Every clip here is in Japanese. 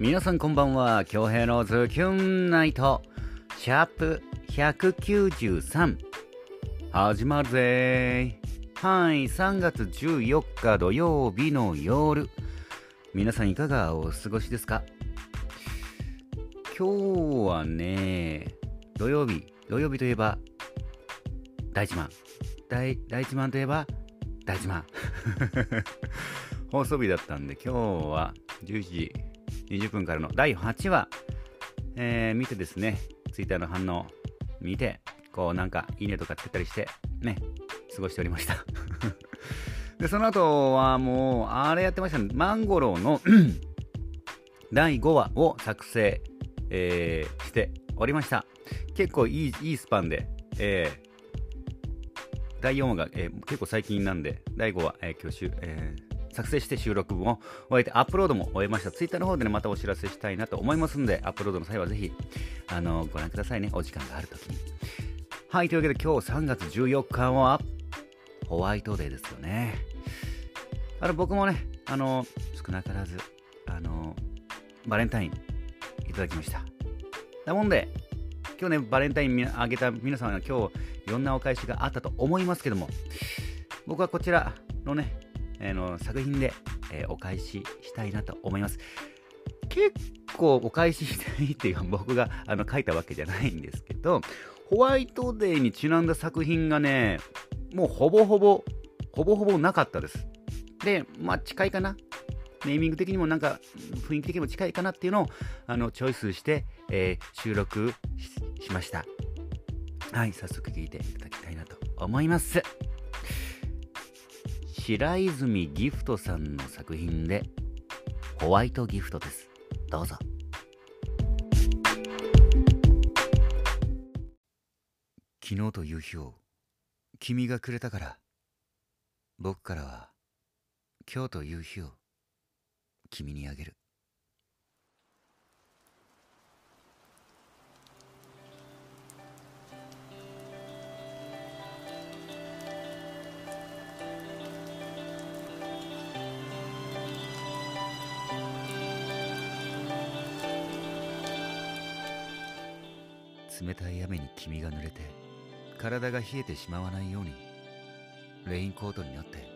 皆さんこんばんは。京平のズキュンナイト。シャープ193始まるぜ。はい3月14日土曜日の夜。皆さんいかがお過ごしですか？今日はね土曜日。土曜日といえば大一番大大一番といえば大一番 放送日だったんで今日は11時。20分からの第8話、えー、見てですね、ツイッターの反応見て、こうなんかいいねとかつけたりして、ね、過ごしておりました。で、その後はもう、あれやってましたね、マンゴローの第5話を作成、えー、しておりました。結構いいいいスパンで、えー、第4話が、えー、結構最近なんで、第5話、えー、今日週、えー作成して収録も終えてアップロードも終えました。Twitter の方でね、またお知らせしたいなと思いますんで、アップロードの際はぜひ、あの、ご覧くださいね。お時間があるときに。はい、というわけで今日3月14日は、ホワイトデーですよね。あの、僕もね、あの、少なからず、あの、バレンタインいただきました。だもんで、今日ね、バレンタインあげた皆さんが今日いろんなお返しがあったと思いますけども、僕はこちらのね、えー、の作品で、えー、お返ししたいなと思います。結構お返ししたいっていうか僕があの書いたわけじゃないんですけど、ホワイトデーにちなんだ作品がね、もうほぼほぼ、ほぼほぼなかったです。で、まあ近いかな。ネーミング的にもなんか雰囲気的にも近いかなっていうのをあのチョイスして、えー、収録しました。はい、早速聞いていただきたいなと思います。白泉ギフトさんの作品でホワイトギフトです。どうぞ。昨日という日を君がくれたから僕からは今日という日を君にあげる。冷たい雨に君が濡れて体が冷えてしまわないようにレインコートになって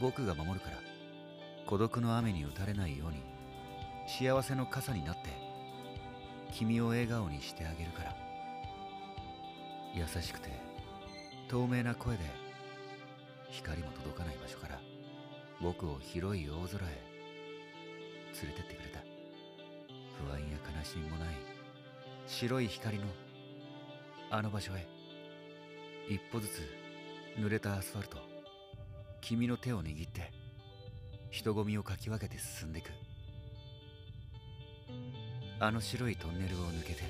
僕が守るから孤独の雨に打たれないように幸せの傘になって君を笑顔にしてあげるから。優しくて透明な声で光も届かない場所から僕を広い大空へ連れてってくれた。不安や悲しみもない。白い光のあの場所へ。一歩ずつ濡れたアスファルト君の手を握って人混みをかき分けて進んでいく。あの白いトンネルを抜けて。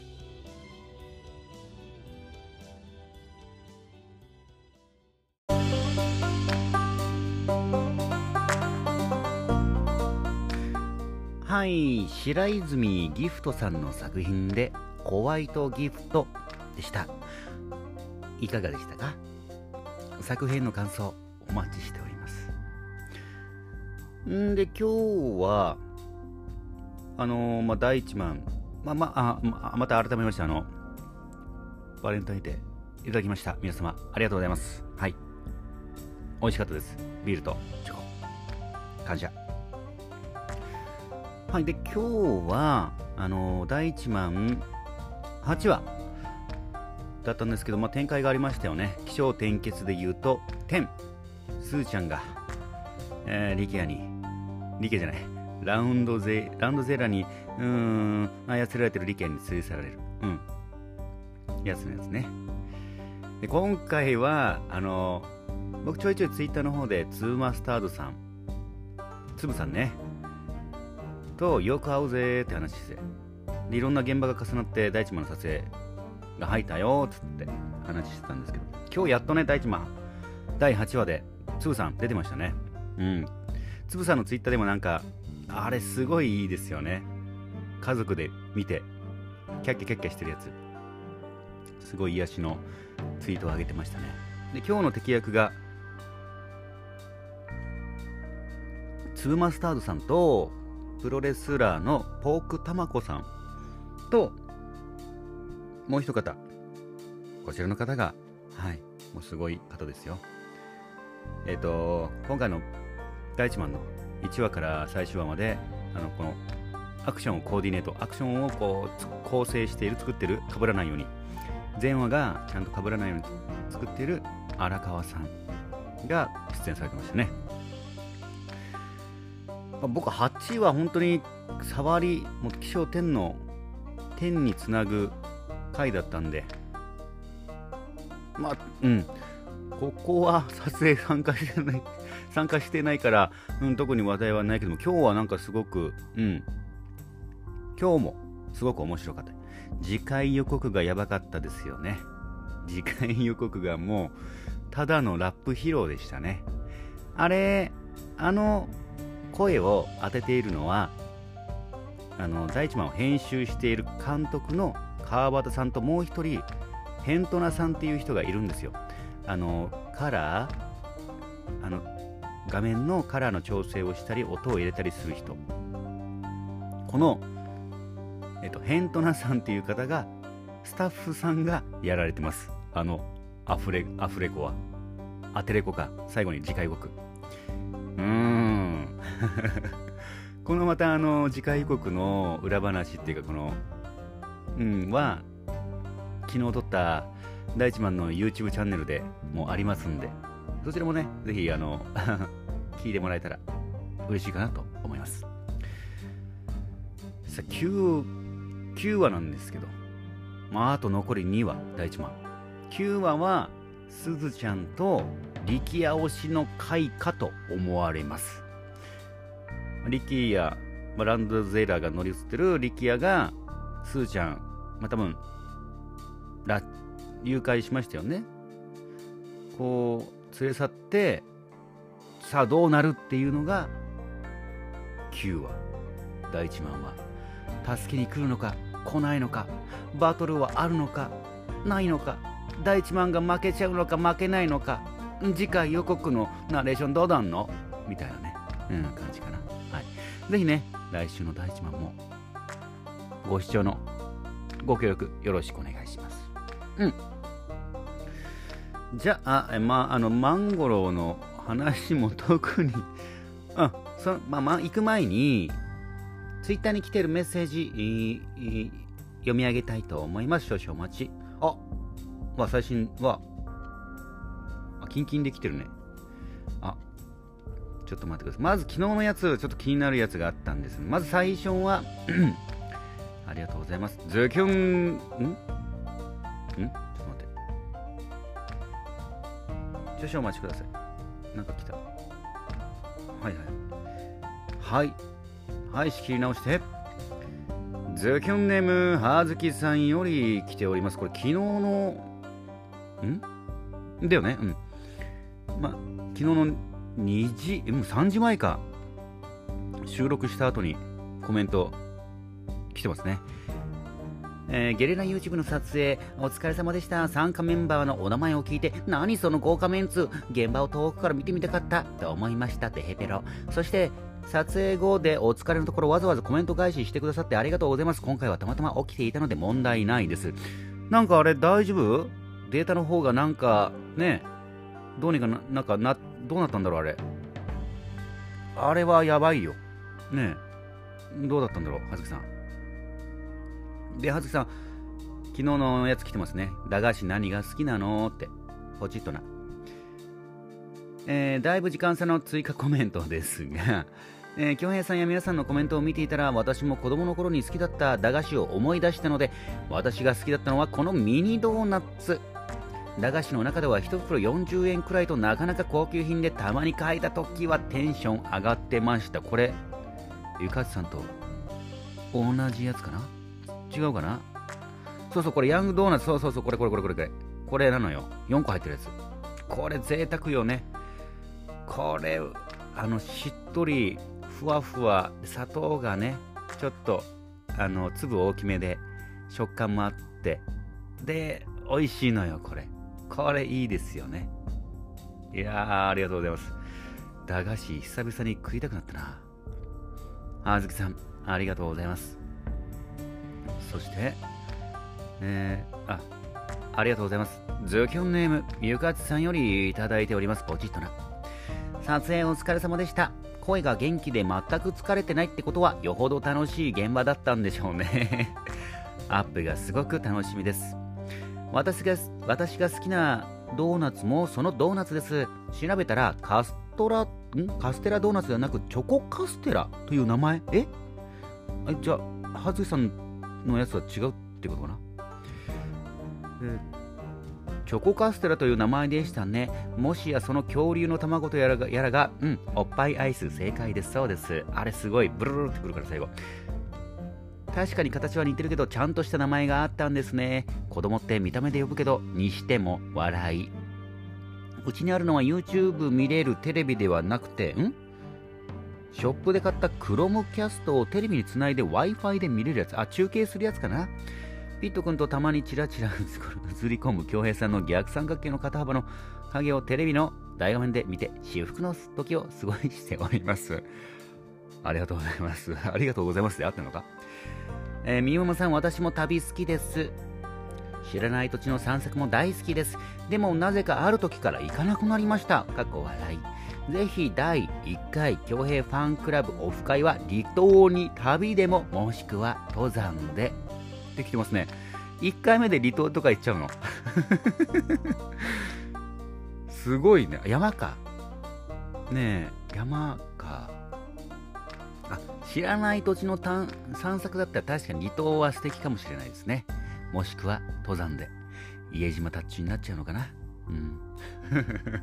はい白泉ギフトさんの作品でホワイトギフトでした。いかがでしたか？作品の感想お待ちしております。んで、今日は、あのー、まあ、第1番、まあ、まあ、あまた改めまして、あの、バレンタインデーいただきました。皆様、ありがとうございます。はい。美味しかったです。ビールとチョコ。感謝。はい。で、今日は、あのー、第1番、8話だったんですけど、まあ、展開がありましたよね。気象転結で言うと天スーちゃんが、えー、リケアにリケじゃないラウンドゼラウンドゼラにうーん操られてるリケアに連れ去られる。うん。やつのやつね。で今回はあの僕ちょいちょいツイッターの方でツーマスタードさんつぶさんねとよく会うぜって話して。でいろんな現場が重なって大地マンの撮影が入ったよっつって話してたんですけど今日やっとね大地マン第8話でつぶさん出てましたね。うん。つぶさんのツイッターでもなんかあれすごいいいですよね。家族で見てキャッキャキャッキャしてるやつ。すごい癒しのツイートを上げてましたね。で今日の敵役がツーマスタードさんとプロレスラーのポークたまこさん。と、もう一方、こちらの方が、はい、もうすごい方ですよ。えっ、ー、と、今回の第1マンの1話から最終話まで、あの、このアクションをコーディネート、アクションをこう構成している、作ってる、被らないように、前話がちゃんと被らないように作っている荒川さんが出演されてましたね。僕8は本当に触り、もう気象天の天につなぐ回だったんで、まあ、うん、ここは撮影参加してない、参加してないから、うん、特に話題はないけども、今日はなんかすごく、うん、今日もすごく面白かった。次回予告がやばかったですよね。次回予告がもう、ただのラップ披露でしたね。あれ、あの声を当てているのは、あの、第一番を編集している監督の川端さんともう一人、ヘントナさんっていう人がいるんですよ。あの、カラー、あの、画面のカラーの調整をしたり、音を入れたりする人。このえっと、ヘントナさんっていう方が、スタッフさんがやられてます。あの、アフレ、アフレコは。アテレコか。最後に次回予告。うーん。このまたあの、次回予告の裏話っていうか、この、うん、は、昨日撮った第一番の YouTube チャンネルでもありますんで、そちらもね、ぜひ、あの、聞いてもらえたら嬉しいかなと思います。さあ、9 9話なんですけど、まあ、あと残り2話、第1話。9話は、すずちゃんと力也推しの回かと思われます。力也、まあ、ランドゼーラーが乗り移ってる力也が、すずちゃん、まあ、多分、誘拐しましたよね。こう、連れ去って、さあどうなるっていうのが、9話、第1話は。助けに来るのか来ないのかバトルはあるのかないのか第一マンが負けちゃうのか負けないのか次回予告のナレーションどうだんの？みたいなね、うん、感じかな。はい。ぜひね、来週の第一マンもご視聴のご協力よろしくお願いします。うん。じゃあ、あまあ、あの、マンゴローの話も特に、あ、そまあ、まあ、行く前に、ツイッターに来てるメッセージ、読み上げたいと思います。少々お待ち。あ、まあ、最新は、あ、キンキンできてるね。あ、ちょっと待ってください。まず昨日のやつ、ちょっと気になるやつがあったんです。まず最初は ありがとうございます。ズキュン、ん？ん？ちょっと待って。少々お待ちください。なんか来た。はいはい。はい。はい仕切り直してズキョンネームはずきさんより来ておりますこれ昨日のん？だよね？うんま昨日の2時もう3時前か。収録した後にコメント来てますね。えー、ゲリラ YouTube の撮影お疲れ様でした。参加メンバーのお名前を聞いて何その豪華メンツ。現場を遠くから見てみたかった。と思いました。ってヘペロ。そして撮影後でお疲れのところわざわざコメント返ししてくださってありがとうございます。今回はたまたま起きていたので問題ないです。なんかあれ大丈夫？データの方がなんかね、どうにかな、なんかな、どうなったんだろうあれ。あれはやばいよ。ねえどうだったんだろうはずきさん。で、はずきさん、昨日のやつ来てますね。駄菓子何が好きなのって。ポチッとな。えー、だいぶ時間差の追加コメントですが、えー、京平さんや皆さんのコメントを見ていたら私も子供の頃に好きだった駄菓子を思い出したので私が好きだったのはこのミニドーナツ駄菓子の中では1袋40円くらいとなかなか高級品でたまに買えた時はテンション上がってました。これゆかつさんと同じやつかな？違うかな？そうそうこれヤングドーナツ。そうそうそうこれこれこれこれこれこれ。なのよ。4個入ってるやつ。これ贅沢よね。これあのしっとりふわふわ砂糖がねちょっとあの粒大きめで食感もあって。で美味しいのよこれ。これいいですよねいやーありがとうございます駄菓子久々に食いたくなったなあずきさん、ありがとうございます。そして、えー、あ、ありがとうございます。ズキョンネーム、ゆかちさんよりいただいております。ポチッとな。撮影お疲れ様でした。声が元気で全く疲れてないってことはよほど楽しい現場だったんでしょうね アップがすごく楽しみです私が私が好きなドーナツもそのドーナツです調べたらカストラん？カステラドーナツではなくチョコカステラという名前？え？じゃあはずさんのやつは違うってことかな？えチョコカステラという名前でしたね。もしやその恐竜の卵とやらが、やらがうん、おっぱいアイス正解です。そうです。あれすごい、ブルルルってくるから最後。確かに形は似てるけど、ちゃんとした名前があったんですね。子供って見た目で呼ぶけど、にしても笑い。うちにあるのは YouTube 見れるテレビではなくて、ん？ショップで買ったクロムキャストをテレビにつないで Wi-Fi で見れるやつ。あ、中継するやつかなピット君とたまにチラチラ映り込む京平さんの逆三角形の肩幅の影をテレビの大画面で見て至福の時を過ごしております。ありがとうございます。ありがとうございますであったのか？えー、みももさん、私も旅好きです。知らない土地の散策も大好きです。でもなぜかある時から行かなくなりました。かっこ笑い。ぜひ第1回京平ファンクラブオフ会は離島に旅でももしくは登山でできてますね。1回目で離島とか行っちゃうの。すごいね。山か。ねえ、山。知らない土地の散策だったら確かに離島は素敵かもしれないですね。もしくは登山で。家島タッチになっちゃうのかな？うん。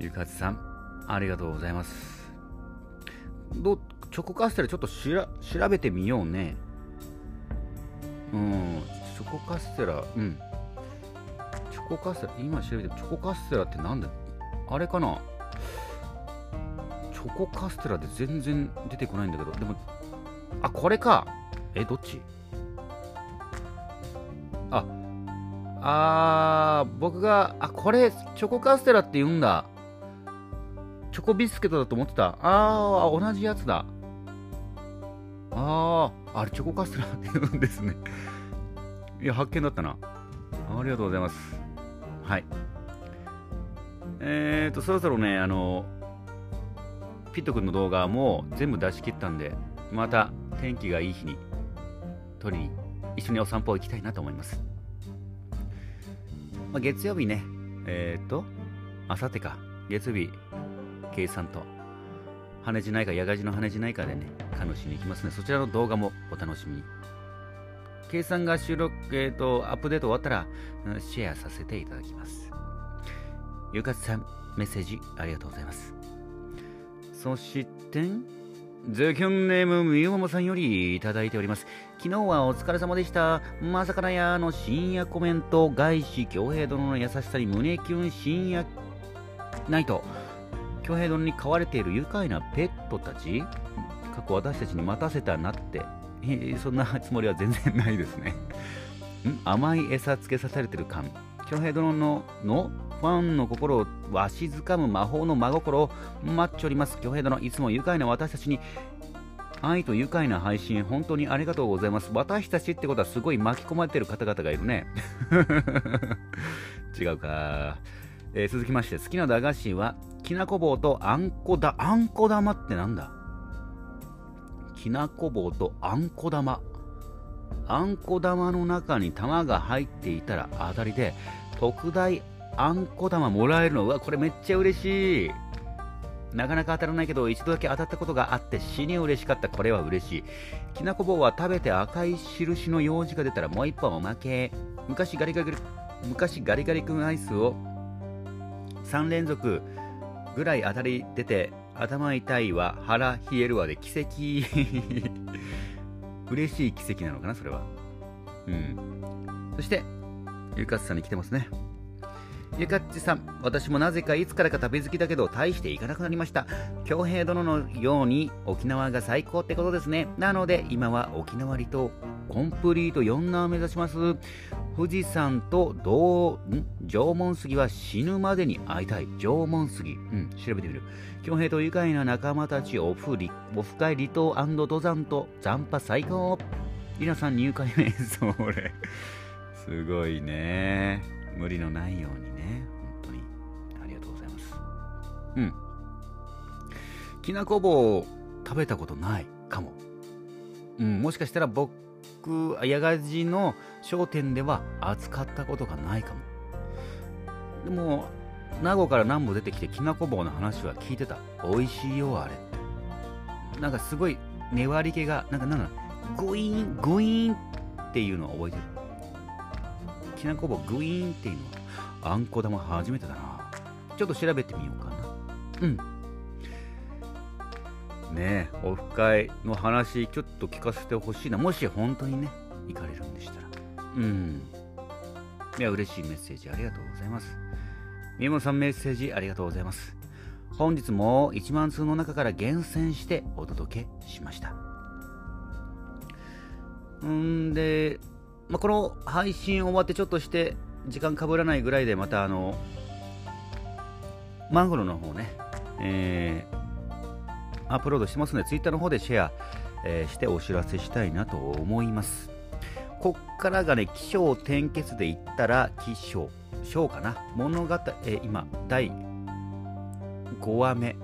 ゆかつさん、ありがとうございます。どチョコカステラちょっと調べてみようね。うん、チョコカステラ、うん。チョコカステラ、今調べてチョコカステラってなんだあれかな？チョコカステラで全然出てこないんだけど、でも、あ、これか。え、どっち？あ、あー、僕が、あ、これ、チョコカステラって言うんだ。チョコビスケットだと思ってた。あー、同じやつだ。あー、あれチョコカステラって言うんですね。いや、発見だったな。ありがとうございます。はい。えーと、そろそろね、あの、ピット君の動画も全部出し切ったんで、また天気がいい日に撮りに一緒にお散歩行きたいなと思います。まあ、月曜日ね、えっ、と、あさってか、月曜日、計算と羽地内科、野外地の羽地内科でね、カヌーしに行きますね。そちらの動画もお楽しみに。計算が収録、えっ、と、アップデート終わったら、シェアさせていただきます。ゆかつさん、メッセージありがとうございます。そして、ズキュンネームみゆももさんよりいただいております。昨日はお疲れ様でした。まさかなやの深夜コメント、外資恭平殿の優しさに胸キュン深夜ナイト。京平殿に飼われている愉快なペットたち過去私たちに待たせたなって、えー、そんなつもりは全然ないですねん？甘い餌つけさせれてる感京平殿ののファンの心をわしづかむ魔法の真心を待っております。京平殿いつも愉快な私たちに愛と愉快な配信本当にありがとうございます。私たちってことはすごい巻き込まれてる方々がいるね。違うか。えー、続きまして好きな駄菓子はきなこ棒とあんこだ。あんこ玉ってなんだ？きなこ棒とあんこ玉。あんこ玉の中に玉が入っていたら当たりで特大あんこ玉もらえるの？うわこれめっちゃ嬉しい。なかなか当たらないけど一度だけ当たったことがあって死に嬉しかった。これは嬉しい。きなこ棒は食べて赤い印の用事が出たらもう一本おまけ。昔ガリガリ昔ガリガリ君アイスを3連続ぐらい当たり出て頭痛いわ腹冷えるわで奇跡。嬉しい奇跡なのかなそれは。うん。そしてゆかっちさんに来てますね。ゆかっちさん私もなぜかいつからか旅好きだけど大して行かなくなりました。京平殿のように沖縄が最高ってことですね。なので今は沖縄離島コンプリート4段目指します。富士山と同縄文杉は死ぬまでに会いたい。縄文杉。うん調べてみる。恭平と愉快な仲間たちオフリオフ会離島登山と残波最高。りなさん入会目 それ。すごいね。無理のないように。ね。本当に。ありがとうございます。うん。きなこ棒食べたことないかも。うん。もしかしたら僕矢賀寺の商店では扱ったことがないかも。でも名護から南部出てきてきなこ棒の話は聞いてた。美味しいよあれって。なんかすごい粘り気がなんかなんだグイーングイーンっていうのを覚えてる。きなこ棒グイーンっていうのはあんこ玉初めてだな。ちょっと調べてみようかな。うん。ねえオフ会の話ちょっと聞かせてほしいな。もし本当にね行かれるんでしたら。うん。いや嬉しいメッセージありがとうございます。宮本さんメッセージありがとうございます。本日も1万通の中から厳選してお届けしました。うんで、まあ、この配信終わってちょっとして時間かぶらないぐらいでまたあのマンゴロの方ね、えー、アップロードしてますので Twitter の方でシェア、えー、してお知らせしたいなと思います。こっからがね起承転結で言ったら起承章かな？物語、えー、今第5話目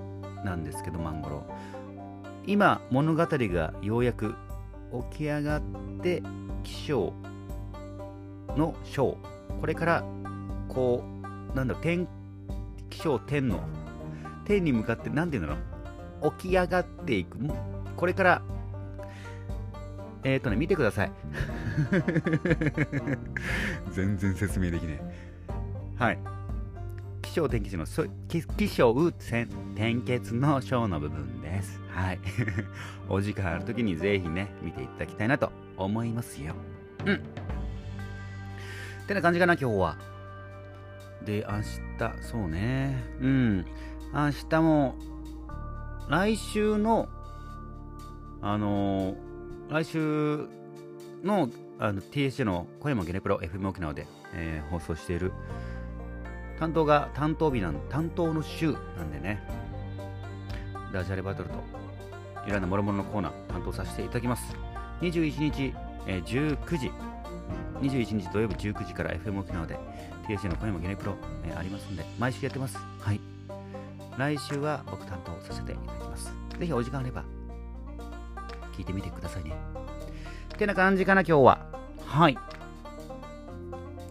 なんですけどマンゴロ。今物語がようやく起き上がって気象の章これからこうなんだろう天気象天の天に向かって何て言うんだろう起き上がっていくこれからえっ、ー、とね見てください 全然説明できねえはい気象天気図の気気象点結の章の部分です。はい。お時間ある時にぜひね、見ていただきたいなと思いますよ。うん。ってな感じかな、今日は。で、明日、そうね。うん。明日も、来週の、あのー、来週のあの TSJ の小山ゲネプロ FM 沖縄で、えー、放送している担当が担当日なん担当の週なんでねダジャレバトルといろんな諸々のコーナー担当させていただきます21日、えー、19時21日土曜日19時から FM 沖縄で TSC の小山ゲネプロ、えー、ありますんで毎週やってますはい来週は僕担当させていただきますぜひお時間あれば聞いてみてくださいねってな感じかな今日ははい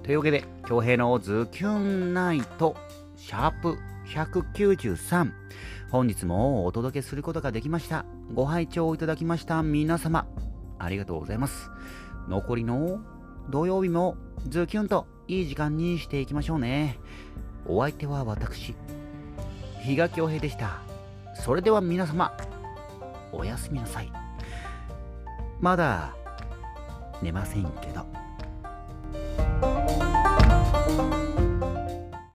というわけで、京平のズキュンナイト、シャープ193。本日もお届けすることができました。ご拝聴いただきました皆様、ありがとうございます。残りの土曜日もズキュンといい時間にしていきましょうね。お相手は私、比嘉恭平でした。それでは皆様、おやすみなさい。まだ寝ませんけど。